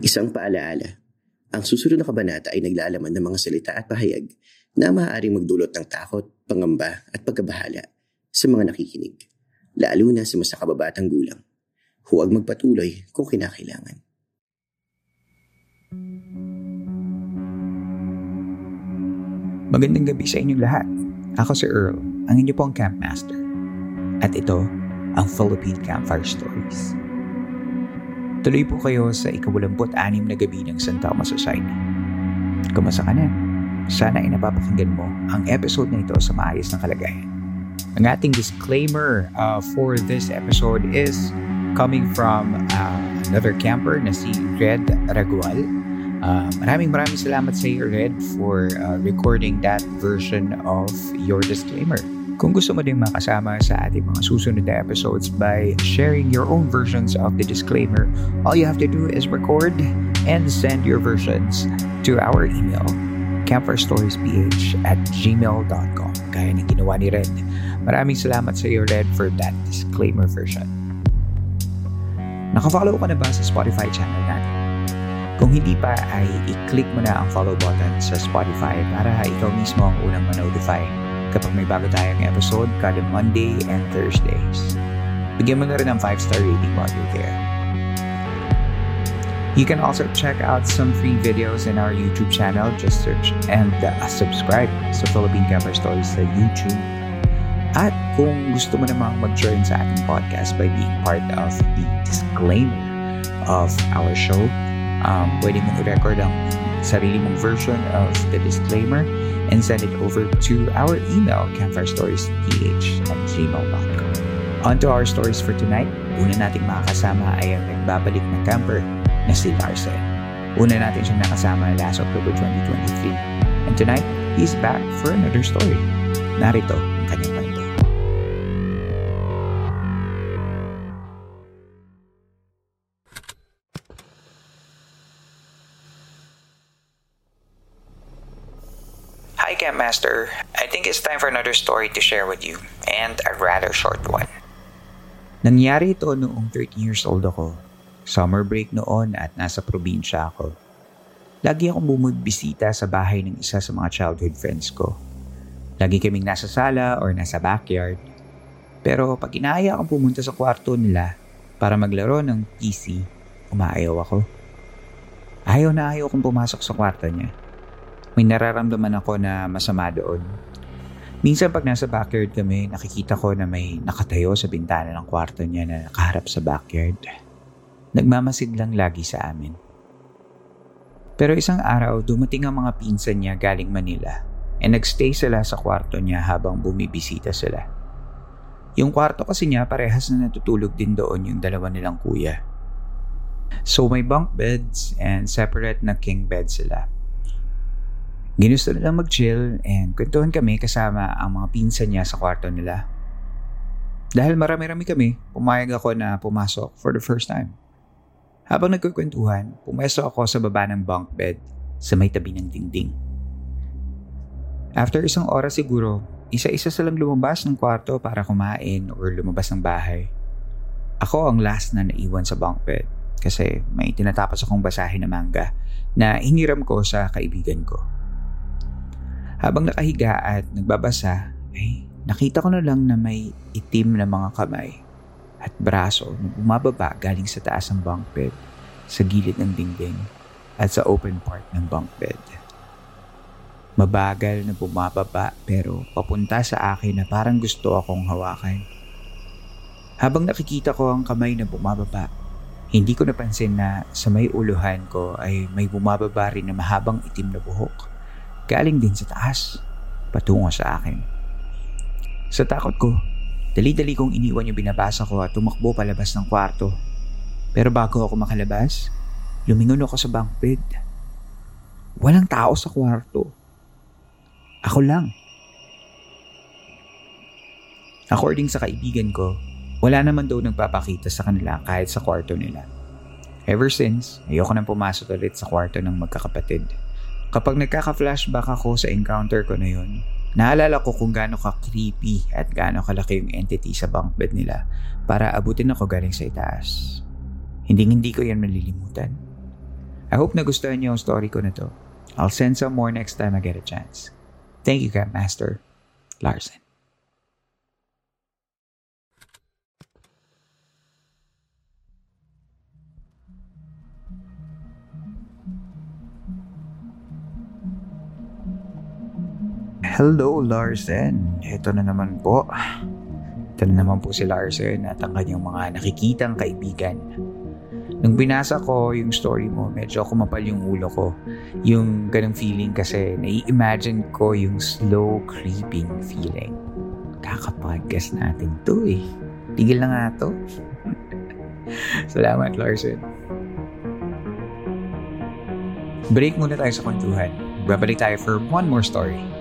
Isang paalaala. Ang susunod na kabanata ay naglalaman ng mga salita at pahayag na maaaring magdulot ng takot, pangamba at pagkabahala sa mga nakikinig, lalo na sa mas kababatang gulang. Huwag magpatuloy kung kinakailangan. Magandang gabi sa inyong lahat. Ako si Earl, ang inyo pong camp. At ito, ang Philippine Campfire Stories. Tuloy po kayo sa ikawalamput anim na gabi ng Santa Toma Society. Kumasa ka na? Sana ay napapakinggan mo ang episode na ito sa maayos na kalagayan. Ang ating disclaimer uh, for this episode is coming from uh, another camper na si Red Ragual. Uh, maraming maraming salamat sa iyo, Red, for uh, recording that version of your disclaimer. Kung gusto mo ding makasama sa ating mga susunod na episodes by sharing your own versions of the disclaimer, all you have to do is record and send your versions to our email, campfirestoriesph at gmail.com. Kaya ng ginawa ni Red. Maraming salamat sa iyo, Red, for that disclaimer version. Nakafollow ka na ba sa Spotify channel natin? Kung hindi pa ay i-click mo na ang follow button sa Spotify para ikaw mismo ang unang ma-notify kapag may bago tayong episode kada Monday and Thursdays. Bigyan mo na rin ng 5-star rating while you're there. You can also check out some free videos in our YouTube channel. Just search and uh, subscribe sa Philippine Camper Stories sa YouTube. At kung gusto mo namang mag-join sa ating podcast by being part of the disclaimer of our show, um, pwede mong i-record ang sarili mong version of the disclaimer and send it over to our email, campfirestoriesph at gmail.com. On to our stories for tonight. Una nating makakasama ay ang nagbabalik na camper na si Larson. Una natin siyang nakasama last October 2023. And tonight, he's back for another story. Narito ang kanyang Master. I think it's time for another story to share with you, and a rather short one. Nangyari ito noong 13 years old ako. Summer break noon at nasa probinsya ako. Lagi akong bumibisita sa bahay ng isa sa mga childhood friends ko. Lagi kaming nasa sala or nasa backyard. Pero pag inaaya akong pumunta sa kwarto nila para maglaro ng PC, umaayaw ako. Ayaw na ayaw akong pumasok sa kwarto niya. May nararamdaman ako na masama doon. Minsan pag nasa backyard kami, nakikita ko na may nakatayo sa bintana ng kwarto niya na nakaharap sa backyard. Nagmamasid lang lagi sa amin. Pero isang araw, dumating ang mga pinsan niya galing Manila and nagstay sila sa kwarto niya habang bumibisita sila. Yung kwarto kasi niya parehas na natutulog din doon yung dalawa nilang kuya. So may bunk beds and separate na king bed sila. Ginusto nilang mag-chill and kwentuhan kami kasama ang mga pinsan niya sa kwarto nila. Dahil marami-rami kami, pumayag ako na pumasok for the first time. Habang nagkukwentuhan, pumesto ako sa baba ng bunk bed sa may tabi ng dingding. After isang oras siguro, isa-isa silang lumabas ng kwarto para kumain or lumabas ng bahay. Ako ang last na naiwan sa bunk bed kasi may tinatapos akong basahin na manga na hiniram ko sa kaibigan ko. Habang nakahiga at nagbabasa, ay nakita ko na lang na may itim na mga kamay at braso na bumababa galing sa taas ng bunk bed, sa gilid ng dingding at sa open part ng bunk bed. Mabagal na bumababa pero papunta sa akin na parang gusto akong hawakan. Habang nakikita ko ang kamay na bumababa, hindi ko napansin na sa may uluhan ko ay may bumababa rin na mahabang itim na buhok. Galing din sa taas, patungo sa akin. Sa takot ko, dali-dali kong iniwan yung binabasa ko at tumakbo palabas ng kwarto. Pero bago ako makalabas, lumingon ako sa bunk bed. Walang tao sa kwarto. Ako lang. According sa kaibigan ko, wala naman daw nagpapakita sa kanila kahit sa kwarto nila. Ever since, ayoko nang pumasok ulit sa kwarto ng magkakapatid. Kapag nagkaka-flashback ako sa encounter ko na yun, naalala ko kung gaano ka-creepy at gaano kalaki yung entity sa bunk bed nila para abutin ako galing sa itaas. Hindi hindi ko yan malilimutan. I hope nagustuhan niyo ang story ko na to. I'll send some more next time I get a chance. Thank you, Camp Master. Larson. Hello, Larsen. Ito na naman po. Ito na naman po si Larsen at ang kanyang mga nakikitang kaibigan. Nung binasa ko yung story mo, medyo kumapal yung ulo ko. Yung ganong feeling kasi nai-imagine ko yung slow creeping feeling. Kakapodcast natin to eh. Tigil na nga to. Salamat, Larsen. Break muna tayo sa kwentuhan. Babalik tayo for one more story.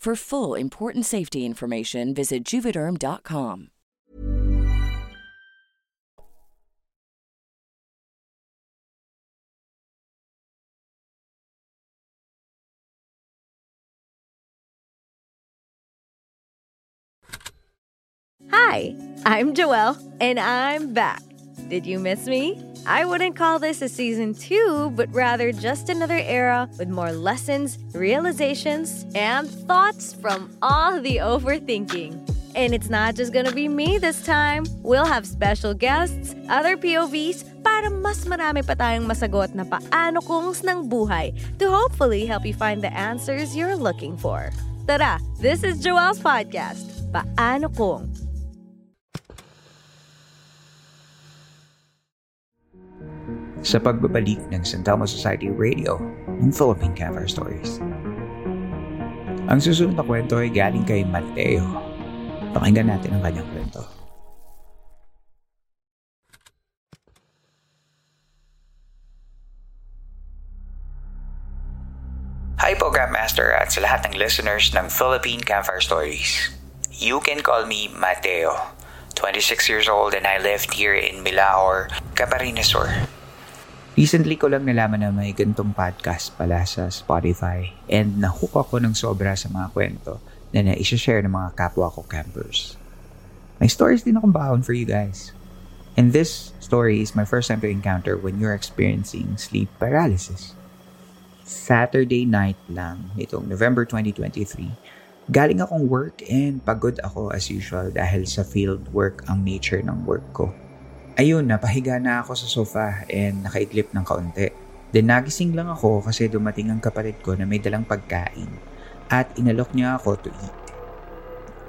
For full important safety information, visit juvederm.com. Hi, I'm Joelle, and I'm back. Did you miss me? I wouldn't call this a season two, but rather just another era with more lessons, realizations, and thoughts from all the overthinking. And it's not just gonna be me this time. We'll have special guests, other POVs, para mas marami pa tayong masagot na paano kungs ng buhay to hopefully help you find the answers you're looking for. Tara, this is Joelle's podcast, Paano Kung. Sa pagbabalik ng San Telmo Society Radio ng Philippine Campfire Stories. Ang susunod na kwento ay galing kay Mateo. Pakinggan natin ang kanyang kwento. Hi Program Master at sa lahat ng listeners ng Philippine Campfire Stories. You can call me Mateo. 26 years old and I lived here in Milahor, Camarines Sur. Recently ko lang nalaman na may gantong podcast pala sa Spotify and nahook ako ng sobra sa mga kwento na na-share ng mga kapwa ko campers. May stories din akong baon for you guys. And this story is my first time to encounter when you're experiencing sleep paralysis. Saturday night lang nitong November 2023, galing akong work and pagod ako as usual dahil sa field work ang nature ng work ko. Ayun, napahiga na ako sa sofa and nakaidlip ng kaunti. Then nagising lang ako kasi dumating ang kapatid ko na may dalang pagkain. at inalok niya ako to eat.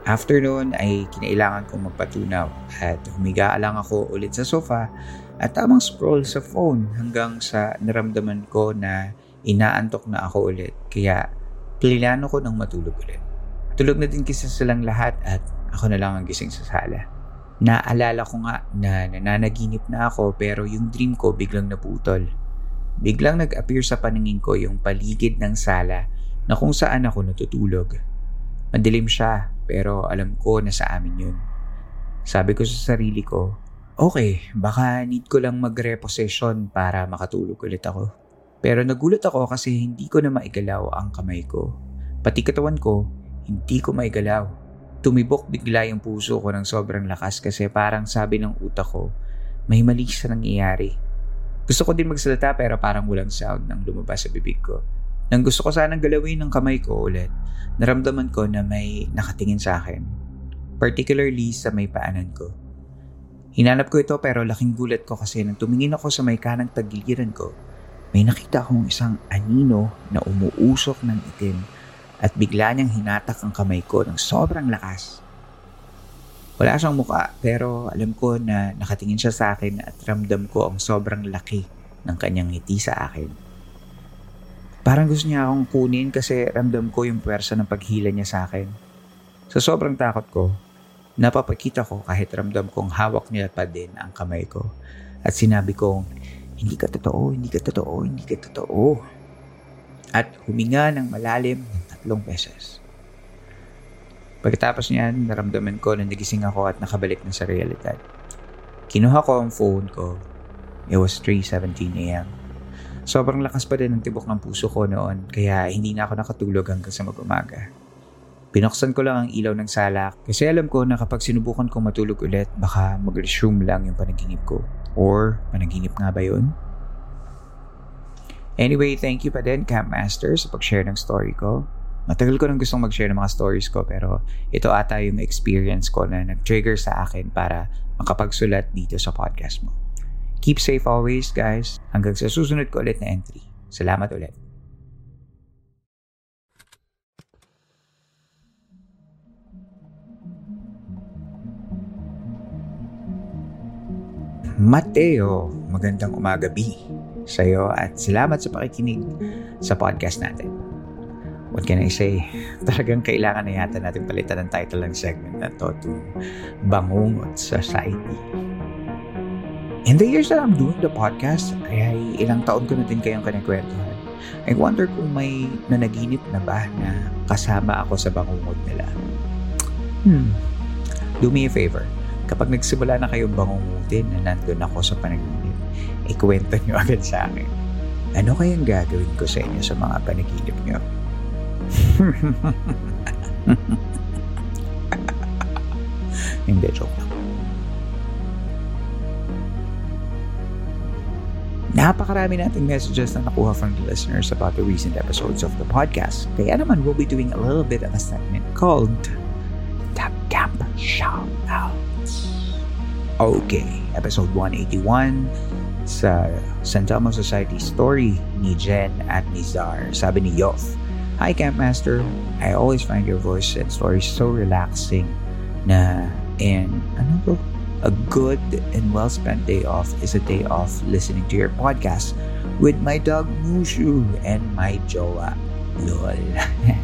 After noon ay kinailangan kong magpatunaw at humiga lang ako ulit sa sofa at tamang scroll sa phone hanggang sa naramdaman ko na inaantok na ako ulit kaya plinano ko ng matulog ulit. Tulog na din kisa silang lahat at ako na lang ang gising sa sala. Naalala ko nga na nananaginip na ako pero yung dream ko biglang naputol. Biglang nag-appear sa paningin ko yung paligid ng sala na kung saan ako natutulog. Madilim siya pero alam ko na sa amin yun. Sabi ko sa sarili ko, okay, baka need ko lang mag-repossession para makatulog ulit ako. Pero nagulat ako kasi hindi ko na maigalaw ang kamay ko. Pati katawan ko, hindi ko maigalaw. Tumibok bigla yung puso ko ng sobrang lakas kasi parang sabi ng utak ko, may mali sa nangyayari. Gusto ko din magsalita pero parang walang sound nang lumabas sa bibig ko. Nang gusto ko sanang galawin ng kamay ko ulit, naramdaman ko na may nakatingin sa akin. Particularly sa may paanan ko. Hinanap ko ito pero laking gulat ko kasi nang tumingin ako sa may kanang tagiliran ko, may nakita akong isang anino na umuusok ng itim at bigla niyang hinatak ang kamay ko ng sobrang lakas. Wala siyang muka pero alam ko na nakatingin siya sa akin at ramdam ko ang sobrang laki ng kanyang ngiti sa akin. Parang gusto niya akong kunin kasi ramdam ko yung pwersa ng paghila niya sa akin. Sa sobrang takot ko, napapakita ko kahit ramdam kong hawak niya pa din ang kamay ko. At sinabi kong, hindi ka totoo, hindi ka totoo, hindi ka totoo. At huminga ng malalim tatlong beses. Pagkatapos niyan, naramdaman ko na nagising ako at nakabalik na sa realidad. Kinuha ko ang phone ko. It was 3.17 a.m. Sobrang lakas pa din ang tibok ng puso ko noon kaya hindi na ako nakatulog hanggang sa mag-umaga. Pinuksan ko lang ang ilaw ng sala kasi alam ko na kapag sinubukan kong matulog ulit baka mag-resume lang yung panaginip ko. Or panaginip nga ba yun? Anyway, thank you pa din Camp Master sa pag-share ng story ko. Matagal ko nang gustong mag-share ng mga stories ko pero ito ata yung experience ko na nag-trigger sa akin para makapagsulat dito sa podcast mo. Keep safe always guys. Hanggang sa susunod ko ulit na entry. Salamat ulit. Mateo, magandang umagabi sa iyo at salamat sa pakikinig sa podcast natin. What can I say? Talagang kailangan na yata natin palitan ang title ng segment na to to Bangungot Society. In the years that I'm doing the podcast, ay ilang taon ko na din kayong kinikwentuhan. I wonder kung may nanaginip na ba na kasama ako sa bangungot nila. Hmm. Do me a favor kapag nagsimula na kayong bangungutin na nandun ako sa panaginip, ikwento nyo agad sa akin. Ano kayang gagawin ko sa inyo sa mga panaginip nyo? Hindi, joke lang. Napakarami nating messages na nakuha from the listeners about the recent episodes of the podcast. Kaya naman, we'll be doing a little bit of a segment called The Camp Shoutouts. Okay, episode 181 sa San Society story ni Jen at ni Zar. Sabi ni Yoff, Hi Camp Master, I always find your voice and stories so relaxing na and ano to? A good and well-spent day off is a day off listening to your podcast with my dog Mushu and my jowa. Lol.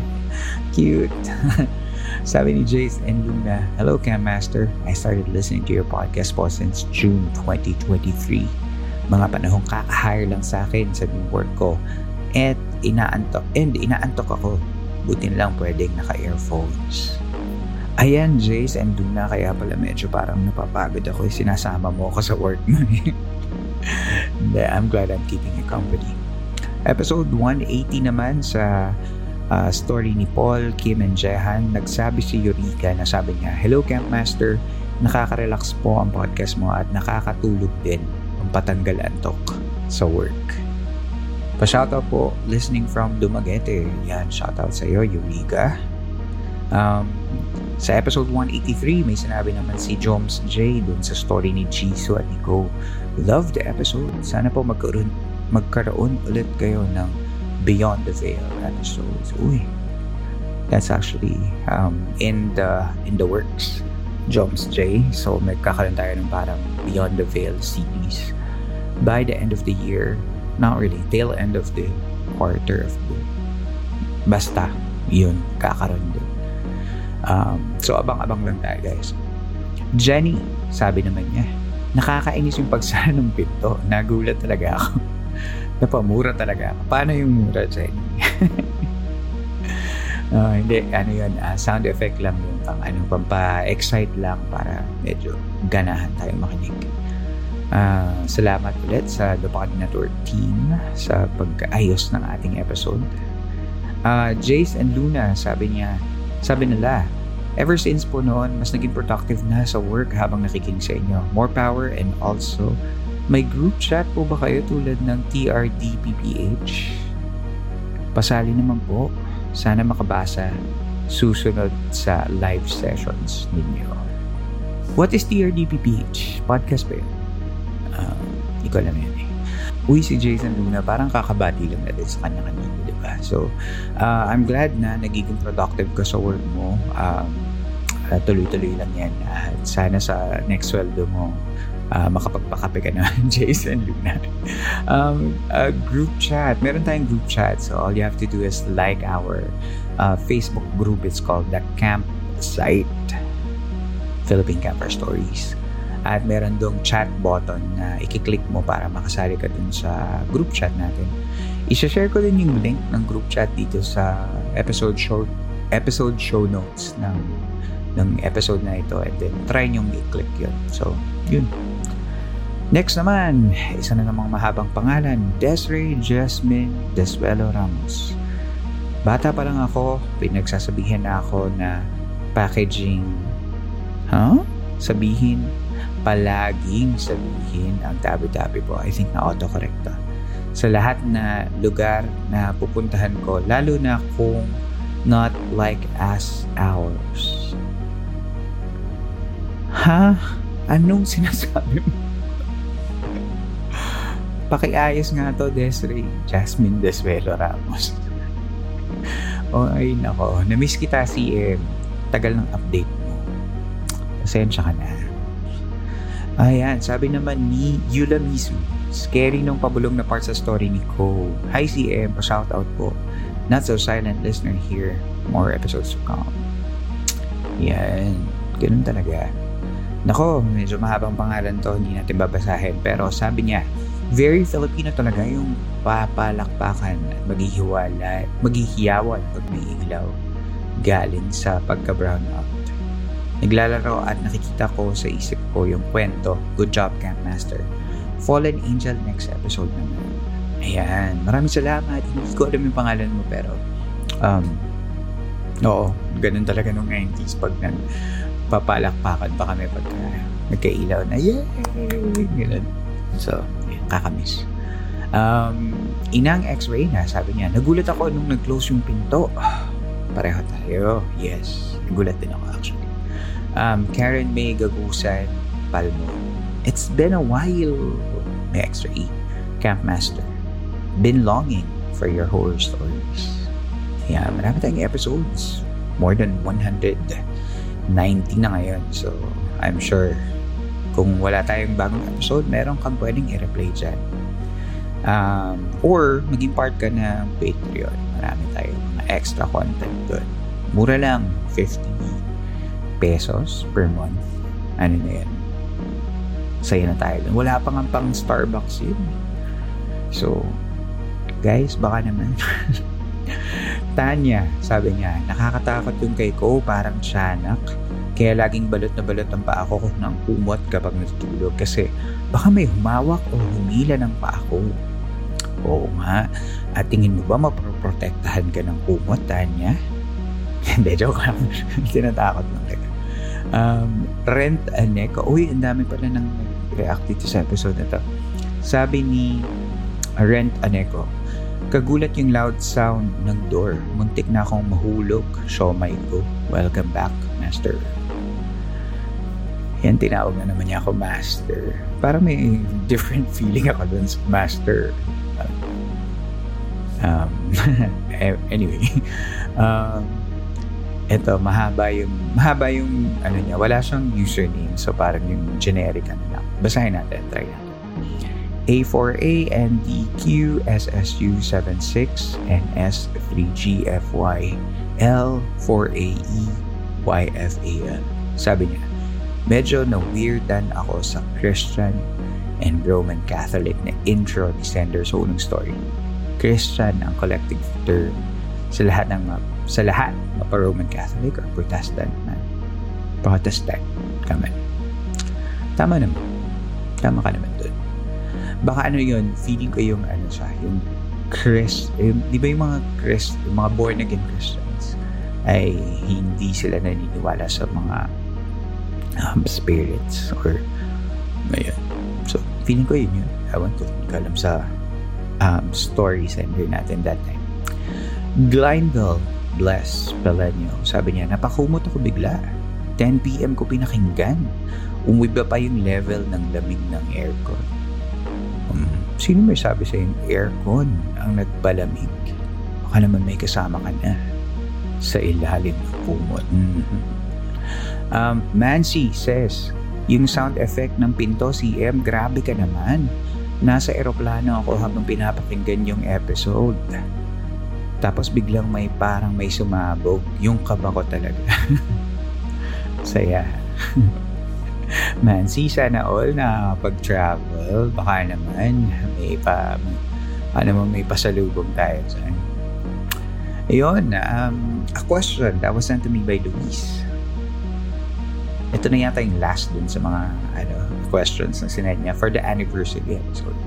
Cute. Sabi ni Jace and Luna, Hello Camp Master, I started listening to your podcast po since June 2023. Mga panahong kaka-hire lang sa akin sa new work ko. At inaantok, and inaantok ako. Buti lang pwedeng naka-earphones. Ayan, Jace and Luna, kaya pala medyo parang napapagod ako. Sinasama mo ako sa work mo. Hindi, I'm glad I'm keeping you company. Episode 180 naman sa uh, story ni Paul, Kim, and Jehan, nagsabi si Eureka na sabi niya, Hello Camp Master, nakaka-relax po ang podcast mo at nakakatulog din ang patanggal antok sa work. Pa-shoutout po, listening from Dumaguete. Yan, shoutout sa iyo, Eureka. Um, sa episode 183, may sinabi naman si Joms J dun sa story ni Jisoo at ni Go. Love the episode. Sana po magkaroon, magkaroon ulit kayo ng Beyond the Veil episodes. Uy, That's actually um, in the in the works. Joms J. So magkakaroon tayo ng parang Beyond the Veil series by the end of the year. Not really, tail end of the quarter of the basta yun kakaroon din. Um, so abang-abang lang tayo guys. Jenny, sabi naman niya, nakakainis yung pagsara ng pinto. Nagulat talaga ako. Napamura talaga ako. Paano yung mura, Jenny? uh, hindi, ano yun, uh, sound effect lang yun. Pang, ano, pampa-excite lang para medyo ganahan tayo makinig. Uh, salamat ulit sa Dupakad Network team sa pag-ayos ng ating episode. Uh, Jace and Luna, sabi niya, sabi nila, ever since po noon, mas naging productive na sa work habang nakikinig sa inyo. More power and also, may group chat po ba kayo tulad ng TRDPPH? Pasali naman po. Sana makabasa susunod sa live sessions ninyo. What is TRDPPH? Podcast ba yun? Hindi ko alam yan eh. Uy, si Jason Luna, parang kakabati lang na din sa kanya kanina, di ba? So, uh, I'm glad na nagiging productive ka sa work mo. Um, uh, tuloy-tuloy lang yan. At sana sa next sweldo mo, uh, makapagpakape ka na, Jason Luna. um, uh, group chat. Meron tayong group chat. So, all you have to do is like our uh, Facebook group. It's called The Camp Site. Philippine Camper Stories. At meron dong chat button na i-click mo para makasali ka dun sa group chat natin. I-share ko din yung link ng group chat dito sa episode show episode show notes ng ng episode na ito and then try nyo i-click yun. So, yun. Next naman, isa na namang mahabang pangalan, Desiree Jasmine Desvelo Ramos. Bata pa lang ako, pinagsasabihin na ako na packaging, huh? Sabihin, palaging sabihin ang dabi-dabi po. I think na autocorrect to. Sa lahat na lugar na pupuntahan ko, lalo na kung not like as ours. Ha? Anong sinasabi mo? Pakiayos nga to, Desiree. Jasmine Desvelo Ramos. o ay nako, namiss kita CM. Tagal ng update mo. Pasensya ka na. Ayan, sabi naman ni Yula Misu, scary nung pabulong na part sa story ni Ko. Hi CM, pa-shout out po. Not so silent listener here. More episodes to come. Yan, ganun talaga. Nako, medyo mahabang pangalan to, hindi natin babasahin. Pero sabi niya, very Filipino talaga yung papalakpakan at maghihiwala, maghihiyawan pag may ilaw galing sa pagka-brown out. Naglalaro at nakikita ko sa isip ko yung kwento. Good job, Camp Master. Fallen Angel next episode naman. Ayan. Maraming salamat. Hindi ko alam yung pangalan mo pero um, oo, ganun talaga nung 90s pag nang papalakpakan pa kami pag nagkailaw na yay! Ganun. So, kakamiss. Um, inang x-ray na, sabi niya, nagulat ako nung nag-close yung pinto. Pareho tayo. Yes. Nagulat din ako actually um, Karen May Gagusan Palmo. It's been a while, may extra E, Campmaster. Been longing for your horror stories. Yeah, marami tayong episodes. More than 190 na ngayon. So, I'm sure kung wala tayong bagong episode, meron kang pwedeng i-replay dyan. Um, or, maging part ka ng Patreon. Marami tayong extra content doon. Mura lang, 50 pesos per month. Ano na yan? Saya na tayo. Wala pa nga pang Starbucks yun. So, guys, baka naman. Tanya, sabi niya, nakakatakot yung kay ko, parang tiyanak. Kaya laging balot na balot ang paa ko ng kumot kapag natutulog kasi baka may humawak o humila ng paa ko. Oo nga. At tingin mo ba maproprotektahan ka ng kumot, Tanya? Hindi, joke lang. Tinatakot lang. Um, Rent Aneko. Uy, ang dami pala nang react dito sa episode na to. Sabi ni Rent Aneko, Kagulat yung loud sound ng door. Muntik na akong mahulog. Show my go. Welcome back, Master. Yan, tinawag na naman niya ako Master. Parang may different feeling ako dun sa Master. Um, anyway. Um, Ito, mahaba yung, mahaba yung, ano niya, wala siyang username. So, parang yung generic ano lang. Basahin natin, try natin. A4A, NDQ, SSU76, NS3GFY, L4AE, YFAN. Sabi niya, medyo na-weirdan ako sa Christian and Roman Catholic na intro ni Sender sa unang story. Christian ang collective term sa lahat ng sa lahat mapa Roman Catholic or Protestant man. Protestant ka man. Tama naman. Tama ka naman dun. Baka ano yun, feeling ko yung ano siya, yung Chris, eh, di ba yung mga Chris, yung mga born again Christians ay hindi sila naniniwala sa mga um, spirits or ayun. So, feeling ko yun yun. Ewan ko, hindi ko alam sa um, story sender natin that time. Glindel Bless Pelenio. Sabi niya, napakumot ako bigla. 10pm ko pinakinggan. Umiba pa yung level ng lamig ng aircon. Um, sino may sabi sa yung aircon ang nagpalamig? Baka naman may kasama ka na sa ilalim ng kumot. Mm-hmm. Um, Mancy says, yung sound effect ng pinto CM, grabe ka naman. Nasa eroplano ako habang pinapakinggan yung episode. Tapos biglang may parang may sumabog. Yung kaba ko talaga. Saya. Si sana all na pag-travel, baka naman may pa ano mo may pasalubong tayo sa Ayun, um, a question that was sent to me by Luis. Ito na yata yung last dun sa mga ano, questions na sinend niya for the anniversary episode.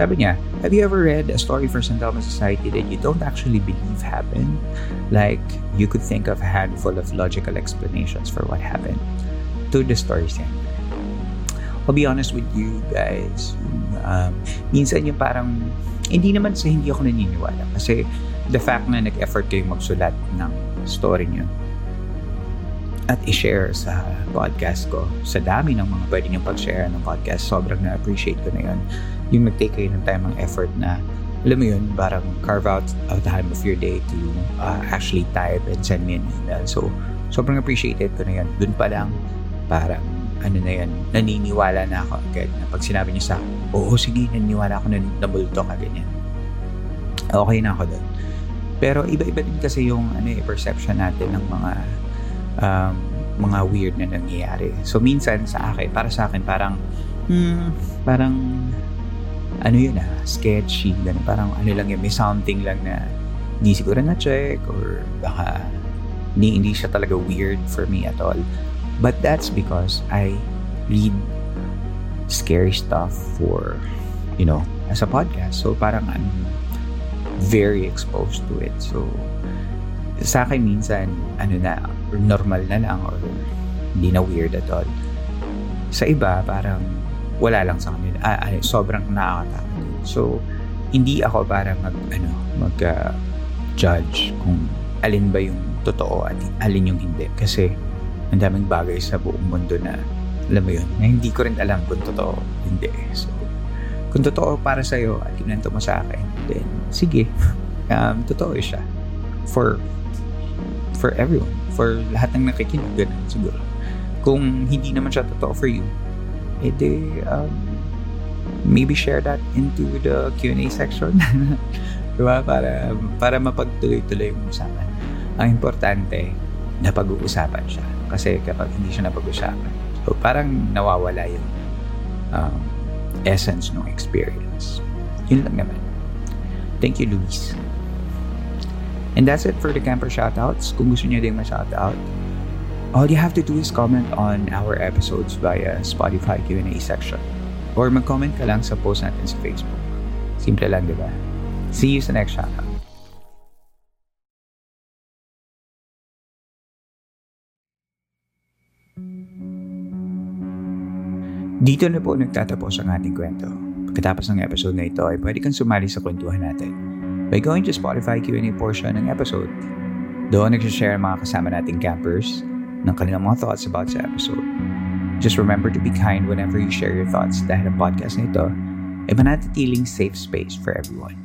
Sabi niya, have you ever read a story for St. Thomas Society that you don't actually believe happened? Like, you could think of a handful of logical explanations for what happened to the story center. I'll be honest with you guys, um, minsan yung parang, hindi naman sa hindi ako naniniwala kasi the fact na nag-effort kayo magsulat ng story nyo at i-share sa podcast ko sa dami ng mga pwede nyo pag-share ng podcast sobrang na-appreciate ko na yun yung nag-take kayo ng time ng effort na alam mo yun, parang carve out a time of your day to uh, actually type and send me an email. So, sobrang appreciated ko na yun. Doon pa lang, parang, ano na yun, naniniwala na ako agad na pag sinabi niyo sa oo, sige, naniniwala ako na nabulto ka, ganyan. Okay na ako doon. Pero iba-iba din kasi yung ano, eh, perception natin ng mga um, mga weird na nangyayari. So, minsan sa akin, para sa akin, parang, hmm, parang ano yun ah, sketchy, ganun. Parang ano lang yun, may something lang na hindi siguro na-check or baka hindi, hindi siya talaga weird for me at all. But that's because I read scary stuff for, you know, as a podcast. So parang I'm very exposed to it. So sa akin minsan, ano na, normal na lang or hindi na weird at all. Sa iba, parang wala lang sa kanila. Ah, ay, sobrang nakakatakot. So, hindi ako para mag, ano, mag uh, judge kung alin ba yung totoo at alin yung hindi. Kasi, ang daming bagay sa buong mundo na, alam mo yun, na hindi ko rin alam kung totoo hindi. So, kung totoo para sa'yo at kinento mo sa akin, then, sige, um, totoo siya. For, for everyone. For lahat ng nakikinig, ganun siguro. Kung hindi naman siya totoo for you, edi um, maybe share that into the Q&A section. diba? Para, para mapagtuloy-tuloy yung usapan. Ang importante, napag-uusapan siya. Kasi kapag hindi siya napag-usapan, so parang nawawala yung um, essence ng experience. Yun lang naman. Thank you, Luis. And that's it for the camper shoutouts. Kung gusto niyo din ma-shoutout, all you have to do is comment on our episodes via Spotify Q&A section. Or mag-comment ka lang sa post natin sa Facebook. Simple lang, di ba? See you sa next shoutout. Dito na po nagtatapos ang ating kwento. Pagkatapos ng episode na ito ay pwede kang sumali sa kwentuhan natin by going to Spotify Q&A portion ng episode. Doon nagsashare ang mga kasama nating campers ng kanilang mga thoughts about sa episode. Just remember to be kind whenever you share your thoughts dahil ang podcast na ito ay manatitiling safe space for everyone.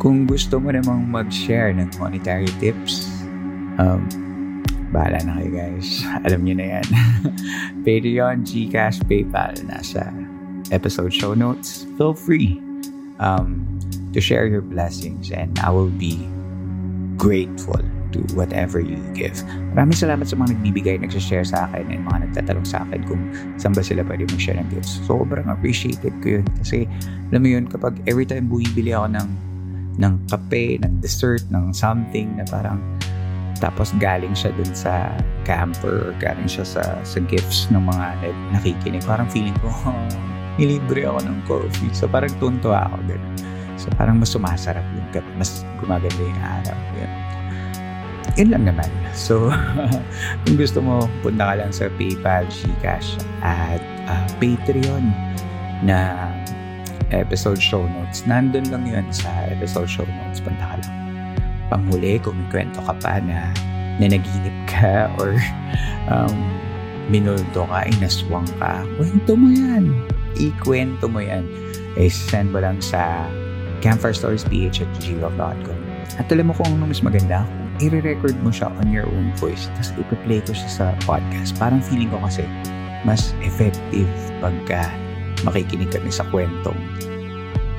Kung gusto mo namang mag-share ng monetary tips Um, bahala na kayo guys. Alam niyo na yan. Patreon, Gcash, PayPal, nasa episode show notes. Feel free um, to share your blessings and I will be grateful to whatever you give. Maraming salamat sa mga nagbibigay, nagsashare sa akin and mga nagtatanong sa akin kung saan ba sila pwede mag-share ng gifts. Sobrang appreciated ko yun kasi alam mo yun kapag every time bumibili ako ng ng kape, ng dessert, ng something na parang tapos galing siya dun sa camper or galing siya sa, sa gifts ng mga nakikinig. Parang feeling ko, nilibre ako ng coffee. So parang tunto ako. Ganun. So parang mas sumasarap yung kape. Mas gumaganda yung araw. Yun yun lang naman. So, kung gusto mo, punta ka lang sa PayPal, Gcash, at uh, Patreon na episode show notes. Nandun lang yun sa episode show notes. Punta ka lang. Panghuli, kung may kwento ka pa na, na naginip ka or um, minulto ka, inaswang ka, kwento mo yan. Ikwento mo yan. Eh, send mo lang sa campfirestoriesph at gmail.com. At alam mo kung ano mas maganda, i-record mo siya on your own voice tapos ipa-play ko siya sa podcast. Parang feeling ko kasi mas effective pagka makikinig kami sa kwentong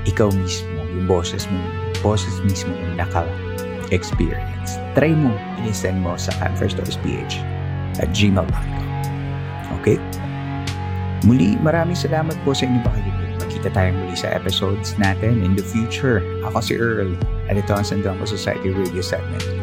ikaw mismo, yung boses mo, boses mismo yung naka-experience. Try mo, i-listen mo sa campfirestoriesph at gmail.com. Okay? Muli, maraming salamat po sa inyong pakikinig. Magkita tayong muli sa episodes natin in the future. Ako si Earl at ito ang Sandang Society Radio segment